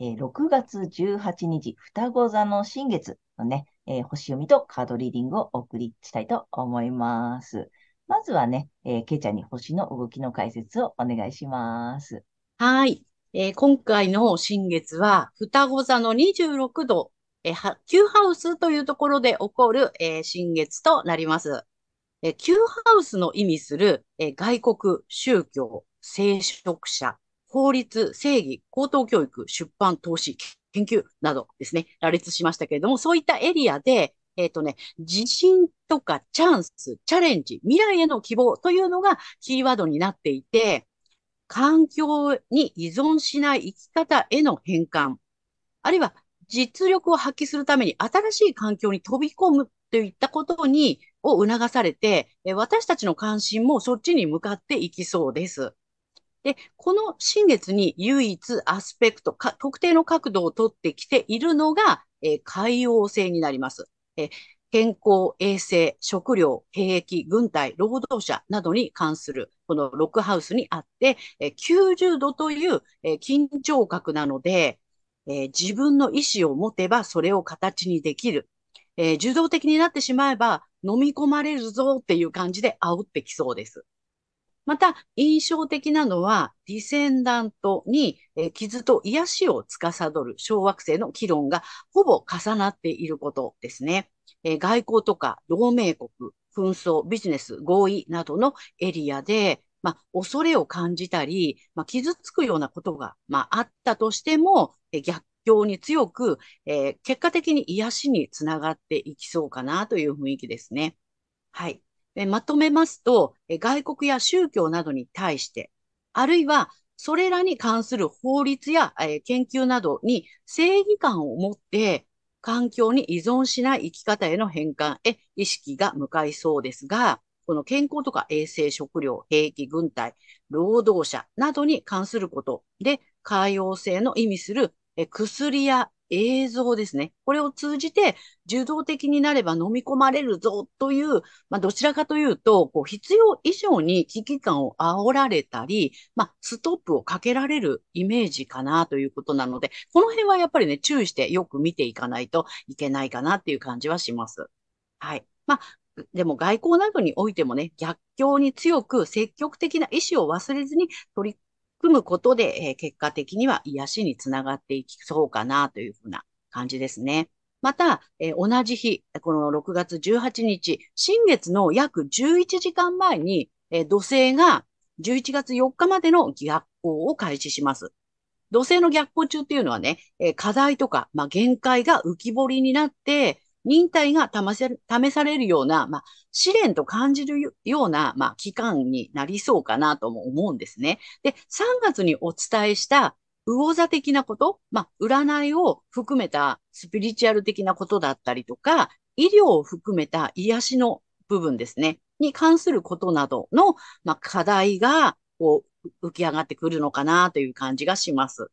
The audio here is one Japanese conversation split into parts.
えー、6月18日、双子座の新月のね、えー、星読みとカードリーディングをお送りしたいと思います。まずはね、えー、けいちゃんに星の動きの解説をお願いします。はい。えー、今回の新月は、双子座の26度、えー、Q ハウスというところで起こる、えー、新月となります。えー、Q ハウスの意味する、えー、外国、宗教、聖職者、法律、正義、高等教育、出版、投資、研究などですね、羅列しましたけれども、そういったエリアで、えっ、ー、とね、自信とかチャンス、チャレンジ、未来への希望というのがキーワードになっていて、環境に依存しない生き方への変換、あるいは実力を発揮するために新しい環境に飛び込むといったことに、を促されて、私たちの関心もそっちに向かっていきそうです。で、この新月に唯一アスペクト、か特定の角度をとってきているのが、えー、海洋星になります。え、健康、衛生、食料、兵役、軍隊、労働者などに関する、このロックハウスにあって、え、90度という、え、緊張角なので、え、自分の意思を持てばそれを形にできる。え、受動的になってしまえば飲み込まれるぞっていう感じで煽ってきそうです。また、印象的なのは、ディセンダントに、え傷と癒しを司る小惑星の議論がほぼ重なっていることですね。え外交とか同盟国、紛争、ビジネス、合意などのエリアで、まあ、恐れを感じたり、まあ、傷つくようなことが、まあ、あったとしても、え逆境に強く、えー、結果的に癒しにつながっていきそうかなという雰囲気ですね。はい。えまとめますと、え外国や宗教などに対して、あるいはそれらに関する法律や、え研究などに正義感を持って、環境に依存しない生き方への変換へ意識が向かいそうですが、この健康とか衛生、食料、兵役、軍隊、労働者などに関することで、海洋性の意味する薬や映像ですね。これを通じて受動的になれば飲み込まれるぞという、まあ、どちらかというと、こう必要以上に危機感を煽られたり、まあ、ストップをかけられるイメージかなということなので、この辺はやっぱりね、注意してよく見ていかないといけないかなっていう感じはします。はい。まあ、でも外交などにおいてもね、逆境に強く積極的な意思を忘れずに取り組むことで、え、結果的には癒しにつながっていきそうかなというふうな感じですね。また、え、同じ日、この6月18日、新月の約11時間前に、え、土星が11月4日までの逆行を開始します。土星の逆行中っていうのはね、え、課題とか、まあ、限界が浮き彫りになって、忍耐が試されるような、まあ、試練と感じるような、まあ、期間になりそうかなとも思うんですね。で、3月にお伝えした魚座的なこと、まあ、占いを含めたスピリチュアル的なことだったりとか、医療を含めた癒しの部分ですね、に関することなどの、まあ、課題が、こう、浮き上がってくるのかなという感じがします。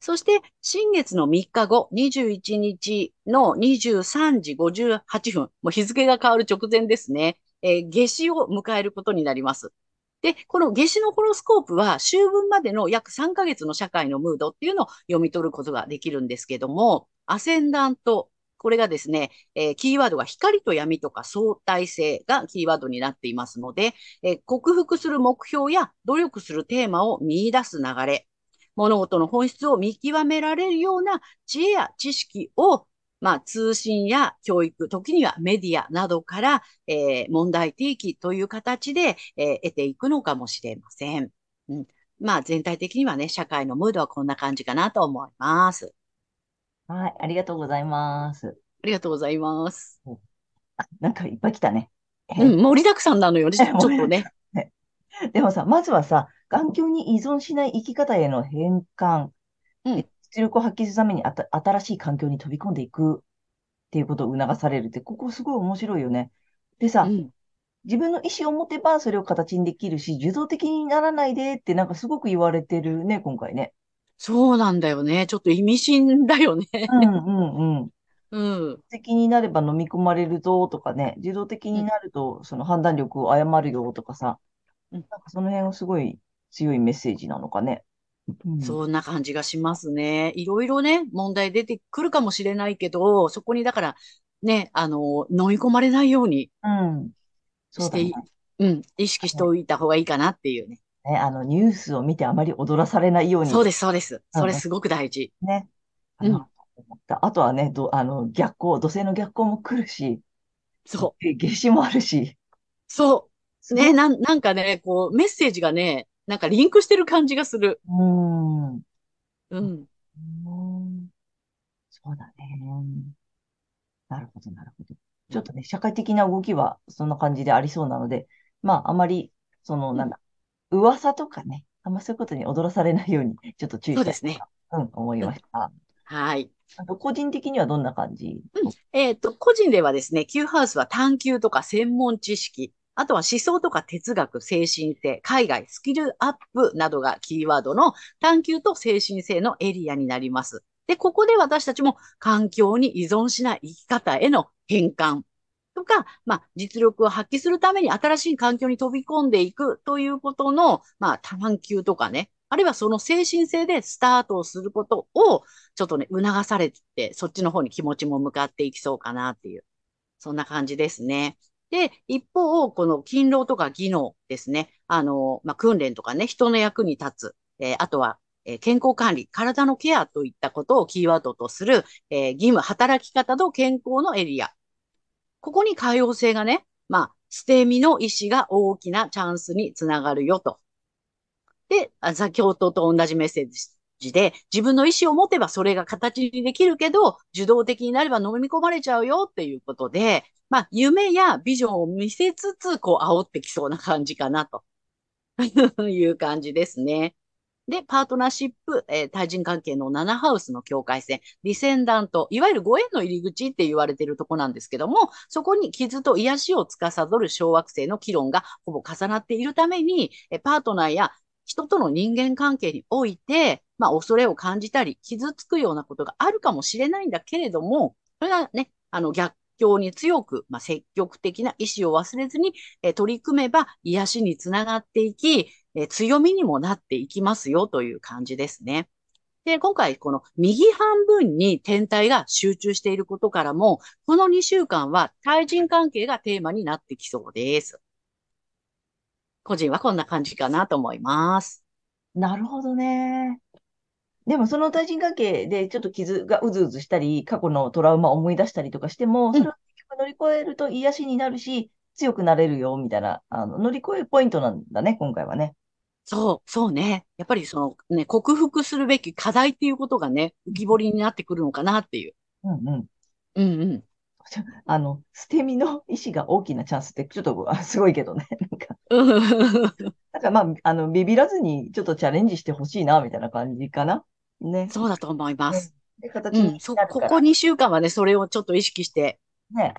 そして、新月の3日後、21日の23時58分、もう日付が変わる直前ですね、えー、夏至を迎えることになります。で、この夏至のホロスコープは、秋分までの約3ヶ月の社会のムードっていうのを読み取ることができるんですけども、アセンダント、これがですね、えー、キーワードが光と闇とか相対性がキーワードになっていますので、えー、克服する目標や努力するテーマを見出す流れ、物事の本質を見極められるような知恵や知識をまあ、通信や教育、時にはメディアなどから、えー、問題提起という形で、えー、得ていくのかもしれません。うん、まあ、全体的にはね、社会のムードはこんな感じかなと思います。はい、ありがとうございます。ありがとうございます。あ、なんかいっぱい来たね。うん、盛りだくさんなのよ、ちょっとね。でもさ、まずはさ、環境に依存しない生き方への変換、うん、出力を発揮するためにあた新しい環境に飛び込んでいくっていうことを促されるって、ここすごい面白いよね。でさ、うん、自分の意思を持てばそれを形にできるし、受動的にならないでってなんかすごく言われてるね、今回ね。そうなんだよね。ちょっと意味深だよね。うんうんうん。うん。的になれば飲み込まれるぞとかね、自動的になるとその判断力を誤るよとかさ、うん、なんかその辺はすごい強いメッセージなのかね。うん、そんな感じがしますね。いろいろね、問題出てくるかもしれないけど、そこにだからね、あの、飲み込まれないようにして、うん、ね、うん、意識しておいた方がいいかなっていうね。ね、あの、ニュースを見てあまり踊らされないように。そうです、そうです。それすごく大事。ね。うん。あとはね、ど、あの、逆光、土星の逆光も来るし、そう。夏至もあるし。そう。ね、なん、なんかね、こう、メッセージがね、なんかリンクしてる感じがする。うん。うん。うん。そうだね。なるほど、なるほど。ちょっとね、社会的な動きはそんな感じでありそうなので、まあ、あまり、その、なんだ、噂とかね、あんまそういうことに踊らされないように、ちょっと注意したいそうですね。うん、思いました。はい。あと、個人的にはどんな感じ？うん。えっ、と、個人ではですね、Q ハウスは探求とか専門知識、あとは思想とか哲学、精神性、海外、スキルアップなどがキーワードの探求と精神性のエリアになります。で、ここで私たちも環境に依存しない生き方への変換とか、まあ、実力を発揮するために新しい環境に飛び込んでいくということの、まあ、探求とかね、あるいはその精神性でスタートをすることを、ちょっとね、促されて、そっちの方に気持ちも向かっていきそうかなっていう、そんな感じですね。で、一方、この勤労とか技能ですね。あの、まあ、訓練とかね、人の役に立つ。えー、あとは、えー、健康管理、体のケアといったことをキーワードとする、えー、義務、働き方と健康のエリア。ここに可用性がね、まあ、捨て身の意思が大きなチャンスにつながるよと。で、先ほどと同じメッセージで、自分の意思を持てばそれが形にできるけど、受動的になれば飲み込まれちゃうよっていうことで、まあ、夢やビジョンを見せつつ、こう、煽ってきそうな感じかなと いう感じですね。で、パートナーシップ、えー、対人関係の7ハウスの境界線、ディセンダント、いわゆるご縁の入り口って言われているとこなんですけども、そこに傷と癒しを司る小惑星の議論がほぼ重なっているために、えパートナーや人との人間関係において、まあ、恐れを感じたり、傷つくようなことがあるかもしれないんだけれども、それがね、あの、逆境に強く、まあ、積極的な意志を忘れずに、え取り組めば癒しにつながっていき、え強みにもなっていきますよという感じですね。で、今回この右半分に天体が集中していることからも、この2週間は対人関係がテーマになってきそうです。個人はこんな感じかなと思います。なるほどね。でもその対人関係でちょっと傷がうずうずしたり、過去のトラウマを思い出したりとかしても、それを乗り越えると癒しになるし、強くなれるよ、みたいな、あの、乗り越えるポイントなんだね、今回はね。そう、そうね。やっぱりそのね、克服するべき課題っていうことがね、浮き彫りになってくるのかなっていう。うんうん。うんうん。あの、捨て身の意志が大きなチャンスって、ちょっとすごいけどね。なんか、なんかまあ、あの、ビビらずにちょっとチャレンジしてほしいな、みたいな感じかな。ね。そうだと思います。ね、で、形にうここ2週間はね、それをちょっと意識して。ね。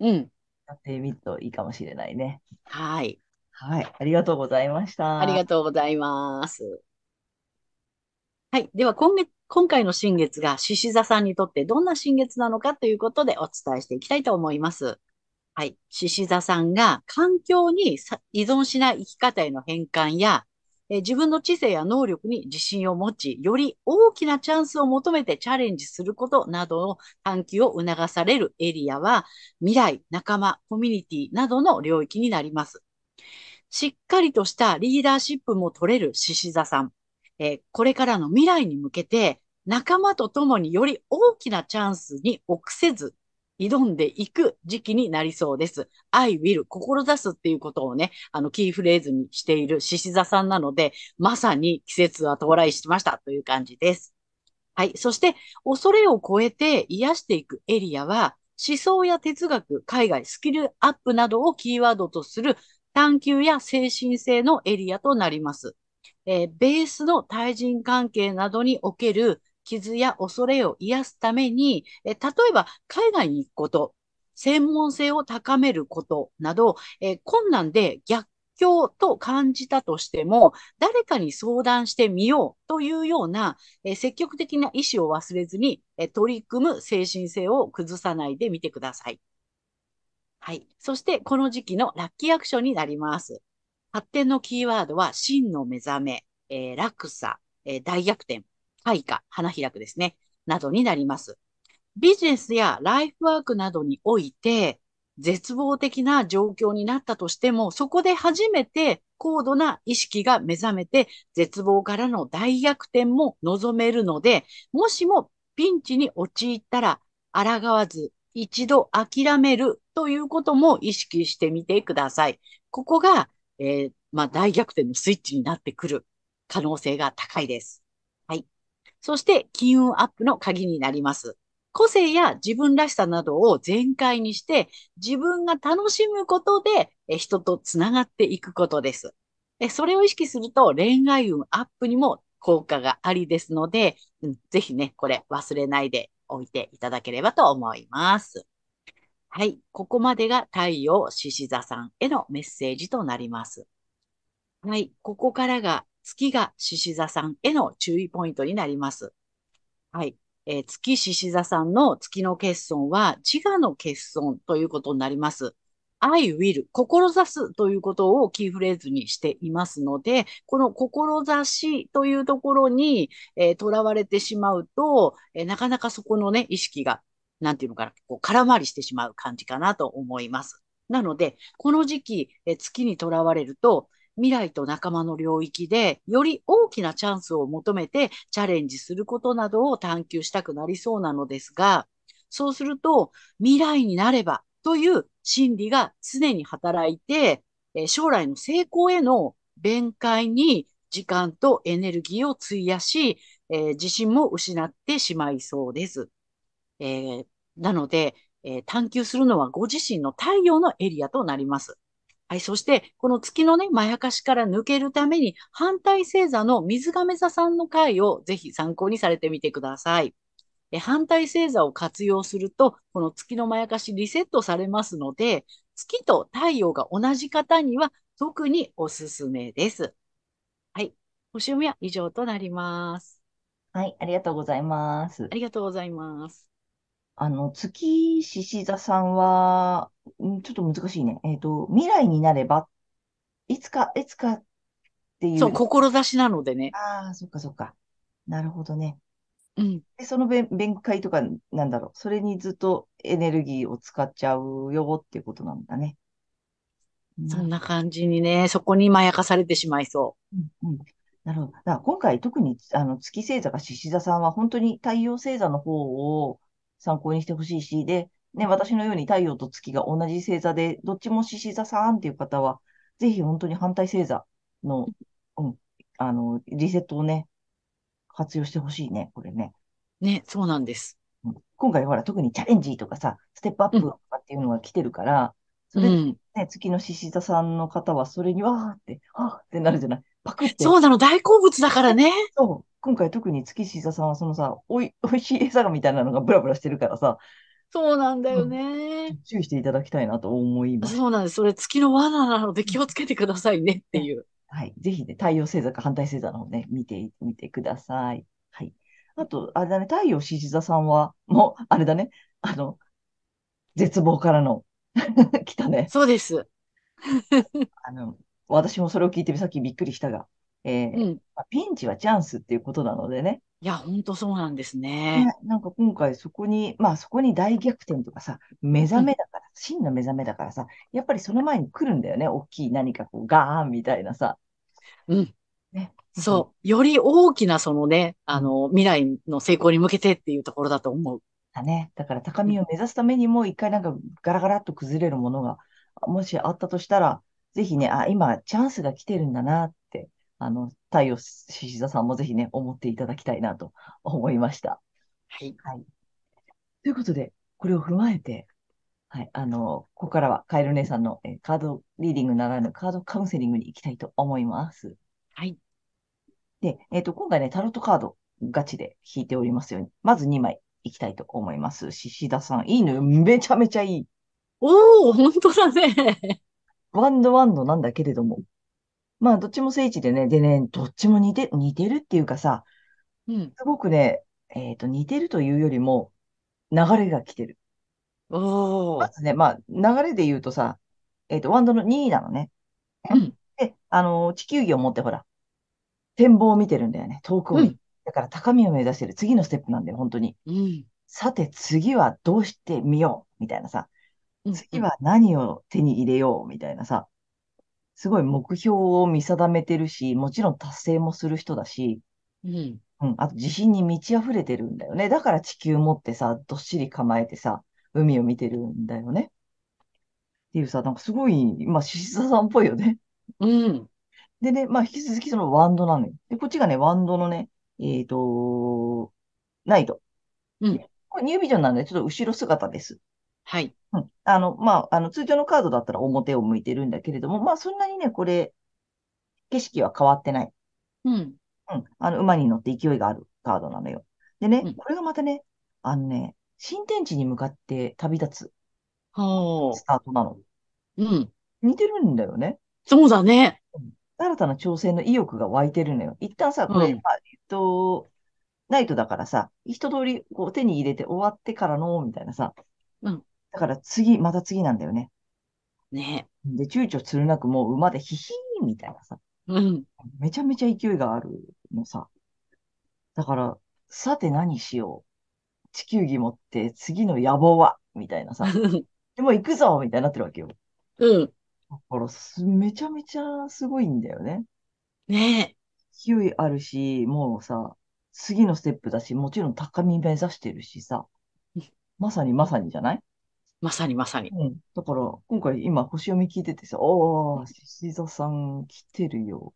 うん。やってみるといいかもしれないね。はい。はい。ありがとうございました。ありがとうございます。はい。では、今月、今回の新月が獅子座さんにとってどんな新月なのかということでお伝えしていきたいと思います。はい。獅子座さんが環境に依存しない生き方への変換や、え自分の知性や能力に自信を持ち、より大きなチャンスを求めてチャレンジすることなどの探求を促されるエリアは、未来、仲間、コミュニティなどの領域になります。しっかりとしたリーダーシップも取れる獅子座さん。え、これからの未来に向けて、仲間と共により大きなチャンスに臆せず、挑んでいく時期になりそうです。I will 志すっていうことをね、あのキーフレーズにしている獅子座さんなので、まさに季節は到来しましたという感じです。はい。そして、恐れを超えて癒していくエリアは、思想や哲学、海外、スキルアップなどをキーワードとする探求や精神性のエリアとなります。えー、ベースの対人関係などにおける傷や恐れを癒すために、え例えば海外に行くこと、専門性を高めることなど、え困難で逆境と感じたとしても、誰かに相談してみようというような、え積極的な意思を忘れずに、え取り組む精神性を崩さないでみてください。はい。そして、この時期のラッキーアクションになります。発展のキーワードは、真の目覚め、えー、落差、えー、大逆転、開花、花開くですね、などになります。ビジネスやライフワークなどにおいて、絶望的な状況になったとしても、そこで初めて高度な意識が目覚めて、絶望からの大逆転も望めるので、もしもピンチに陥ったら、抗わず一度諦めるということも意識してみてください。ここが、えー、まあ、大逆転のスイッチになってくる可能性が高いです。そして、金運アップの鍵になります。個性や自分らしさなどを全開にして、自分が楽しむことで、人とつながっていくことです。それを意識すると恋愛運アップにも効果がありですので、うん、ぜひね、これ忘れないでおいていただければと思います。はい。ここまでが太陽獅子座さんへのメッセージとなります。はい。ここからが月が獅子座さんへの注意ポイントになります。はい。えー、月獅子座さんの月の欠損は自我の欠損ということになります。I will 志すということをキーフレーズにしていますので、この志というところに、えー、囚われてしまうと、えー、なかなかそこのね、意識が、なんていうのかな、こう空回りしてしまう感じかなと思います。なので、この時期、えー、月に囚われると、未来と仲間の領域で、より大きなチャンスを求めてチャレンジすることなどを探求したくなりそうなのですが、そうすると、未来になればという心理が常に働いて、将来の成功への弁解に時間とエネルギーを費やし、えー、自信も失ってしまいそうです。えー、なので、えー、探求するのはご自身の太陽のエリアとなります。はい。そして、この月のね、まやかしから抜けるために、反対星座の水亀座さんの回をぜひ参考にされてみてください。え反対星座を活用すると、この月のまやかしリセットされますので、月と太陽が同じ方には特におすすめです。はい。星読みは以上となります。はい。ありがとうございます。ありがとうございます。あの、月獅子座さんは、ちょっと難しいね。えっ、ー、と、未来になれば、いつか、いつかっていう。そう、志なのでね。ああ、そっかそっか。なるほどね。うん。で、その弁弁解とか、なんだろう。それにずっとエネルギーを使っちゃうよっていうことなんだね。そんな感じにね、そこにまやかされてしまいそう。うん、うん。なるほど。だから今回特にあの月星座が獅子座さんは本当に太陽星座の方を参考にしてほしいし、で、ね、私のように太陽と月が同じ星座で、どっちも獅子座さんっていう方は、ぜひ本当に反対星座の、うん、あの、リセットをね、活用してほしいね、これね。ね、そうなんです。今回ほら、特にチャレンジとかさ、ステップアップとかっていうのが来てるから、それ、ね、月の獅子座さんの方は、それにわーって、はーってなるじゃないパクって。そうなの、大好物だからね。そう。今回特に月獅子座さんは、そのさ、おい、おいしい餌がみたいなのがブラブラしてるからさ、そうなんだよね、うん、注意していただきたいなと思います。そうなんです。それ月の罠なので気をつけてくださいねっていう。はい。ぜひね、太陽星座か反対星座の方ね、見てみてください。はい。あと、あれだね、太陽獅子座さんは、もう、あれだね、あの、絶望からの 来たね。そうです。あの、私もそれを聞いてさっきびっくりしたが、えー、うんまあ、ピンチはチャンスっていうことなのでね。いや、本当そうなんですね。ねなんか今回そこに、まあそこに大逆転とかさ、目覚めだから、うん、真の目覚めだからさ、やっぱりその前に来るんだよね。大きい何かこうガーンみたいなさ。うん。ね。そう。より大きなそのね、あの、未来の成功に向けてっていうところだと思う。だね。だから高みを目指すためにも、一回なんかガラガラっと崩れるものが、もしあったとしたら、ぜひね、あ、今、チャンスが来てるんだなって、あの、太陽獅子座さんもぜひね、思っていただきたいなと思いました。はい。はい。ということで、これを踏まえて、はい、あの、ここからはカエル姉さんの、えカードリーディングならぬカードカウンセリングに行きたいと思います。はい。で、えっ、ー、と、今回ね、タロットカードガチで引いておりますように、まず2枚いきたいと思います。獅子田さん、いいのよ。めちゃめちゃいい。おー、本当だね。ワンドワンドなんだけれども。まあ、どっちも聖地でね、でね、どっちも似て、似てるっていうかさ、うん。すごくね、えっ、ー、と、似てるというよりも、流れが来てる。おまずね、まあ、流れで言うとさ、えっ、ー、と、ワンドの2位なのね。うん。で、あのー、地球儀を持ってほら、展望を見てるんだよね。遠くを見、うん、だから高みを目指してる次のステップなんだよ、本当に。うん、さて、次はどうしてみようみたいなさ。次は何を手に入れようみたいなさ。すごい目標を見定めてるし、もちろん達成もする人だし、うん。うん。あと自信に満ち溢れてるんだよね。だから地球持ってさ、どっしり構えてさ、海を見てるんだよね。っていうさ、なんかすごい、まあ、獅子座さんっぽいよね。うん。でね、まあ、引き続きそのワンドなのよ。で、こっちがね、ワンドのね、えっ、ー、と、ナイト。うん。これニュービジョンなんで、ちょっと後ろ姿です。はい。うん。あの、まあ、あの、通常のカードだったら表を向いてるんだけれども、まあ、そんなにね、これ、景色は変わってない。うん。うん。あの、馬に乗って勢いがあるカードなのよ。でね、うん、これがまたね、あのね、新天地に向かって旅立つ。スタートなの。うん。似てるんだよね。そうだね。新たな挑戦の意欲が湧いてるのよ。一旦さ、これ、うん、と、ナイトだからさ、一通りこう手に入れて終わってからの、みたいなさ。うん。だから次、また次なんだよね。ねで、躊躇するなくもう馬でヒヒーみたいなさ。うん。めちゃめちゃ勢いがあるのさ。だから、さて何しよう。地球儀持って次の野望はみたいなさ。でも行くぞみたいになってるわけよ。うん。だからす、めちゃめちゃすごいんだよね。ねえ。勢いあるし、もうさ、次のステップだし、もちろん高み目指してるしさ、まさにまさにじゃない？まさにまさに。うん。だから、今回今星読み聞いててさ、おー、獅子座さん来てるよ。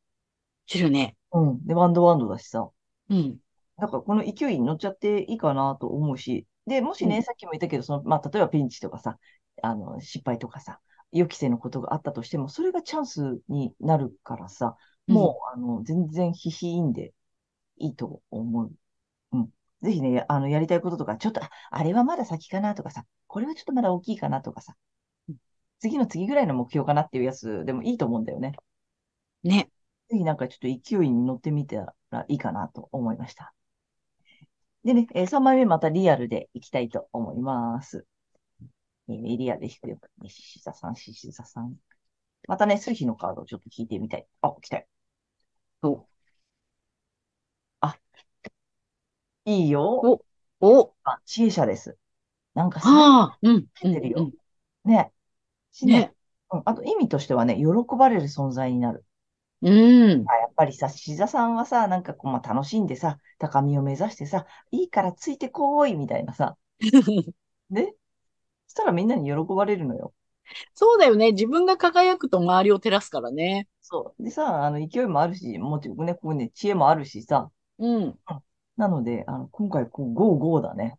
来るね。うん。で、ワンドワンドだしさ。うん。だからこの勢いに乗っちゃっていいかなと思うし、で、もしね、うん、さっきも言ったけど、その、まあ、例えばピンチとかさ、あの、失敗とかさ、予期せぬことがあったとしても、それがチャンスになるからさ、もう、あの、全然ひひいんでいいと思う。うん。ぜひね、あの、やりたいこととか、ちょっと、あれはまだ先かなとかさ、これはちょっとまだ大きいかなとかさ、次の次ぐらいの目標かなっていうやつでもいいと思うんだよね。ね。ぜひなんかちょっと勢いに乗ってみたらいいかなと思いました。でね、えー、3枚目またリアルでいきたいと思います。えー、エリアで引くよ。しし座さん、しし座さん。またね、水比のカードをちょっと引いてみたい。あ、来たよ。お。あ、いいよ。お、お。あ、知恵者です。なんかさ、ああ、うん。出てるよ。ね。ね。うん。あと意味としてはね、喜ばれる存在になる。うん。あやっぱりさ、し座さんはさ、なんかこう、まあ、楽しんでさ、高みを目指してさ、いいからついてこい、みたいなさ。ねしたらみんなに喜ばれるのよ。そうだよね。自分が輝くと周りを照らすからね。そう。でさ、あの、勢いもあるし、もちろんね、ここね、知恵もあるしさ。うん。なので、あの、今回、こう、ゴーゴーだね。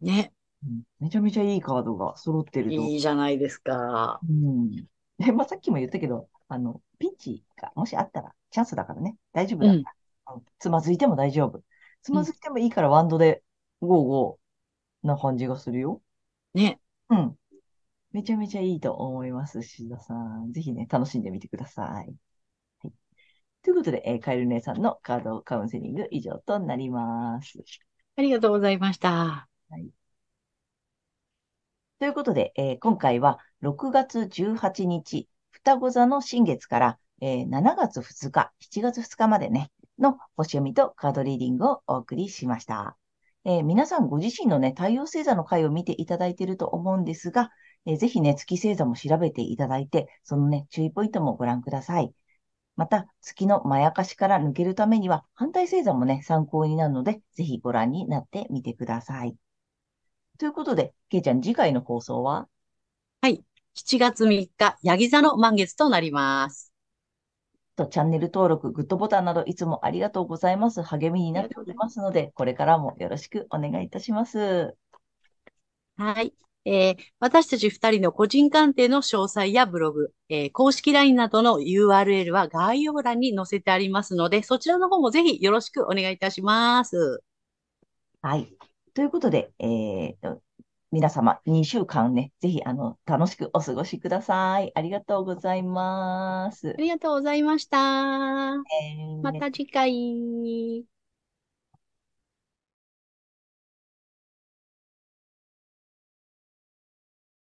ね。うん、めちゃめちゃいいカードが揃ってると。いいじゃないですか。うん。で、まあ、さっきも言ったけど、あの、ピンチがもしあったら、チャンスだからね。大丈夫だから。うん、つまずいても大丈夫。つまずいてもいいから、ワンドで、ゴーゴーな感じがするよ。ね。うん。めちゃめちゃいいと思います、し田さん。ぜひね、楽しんでみてください。はい、ということで、えー、カエル姉さんのカードカウンセリング以上となります。ありがとうございました。はい、ということで、えー、今回は6月18日、双子座の新月から、えー、7月2日、7月2日までね、の星読みとカードリーディングをお送りしました。えー、皆さんご自身のね、太陽星座の回を見ていただいていると思うんですが、えー、ぜひね、月星座も調べていただいて、そのね、注意ポイントもご覧ください。また、月のまやかしから抜けるためには、反対星座もね、参考になるので、ぜひご覧になってみてください。ということで、けいちゃん、次回の放送は？はい。7月3日、ヤギ座の満月となります。と、チャンネル登録、グッドボタンなどいつもありがとうございます。励みになっておりますので、これからもよろしくお願いいたします。はい。えー、私たち二人の個人鑑定の詳細やブログ、えー、公式 LINE などの URL は概要欄に載せてありますので、そちらの方もぜひよろしくお願いいたします。はい。ということで、えー、皆様、2週間ね、ぜひ、あの、楽しくお過ごしください。ありがとうございます。ありがとうございました。えー、また次回。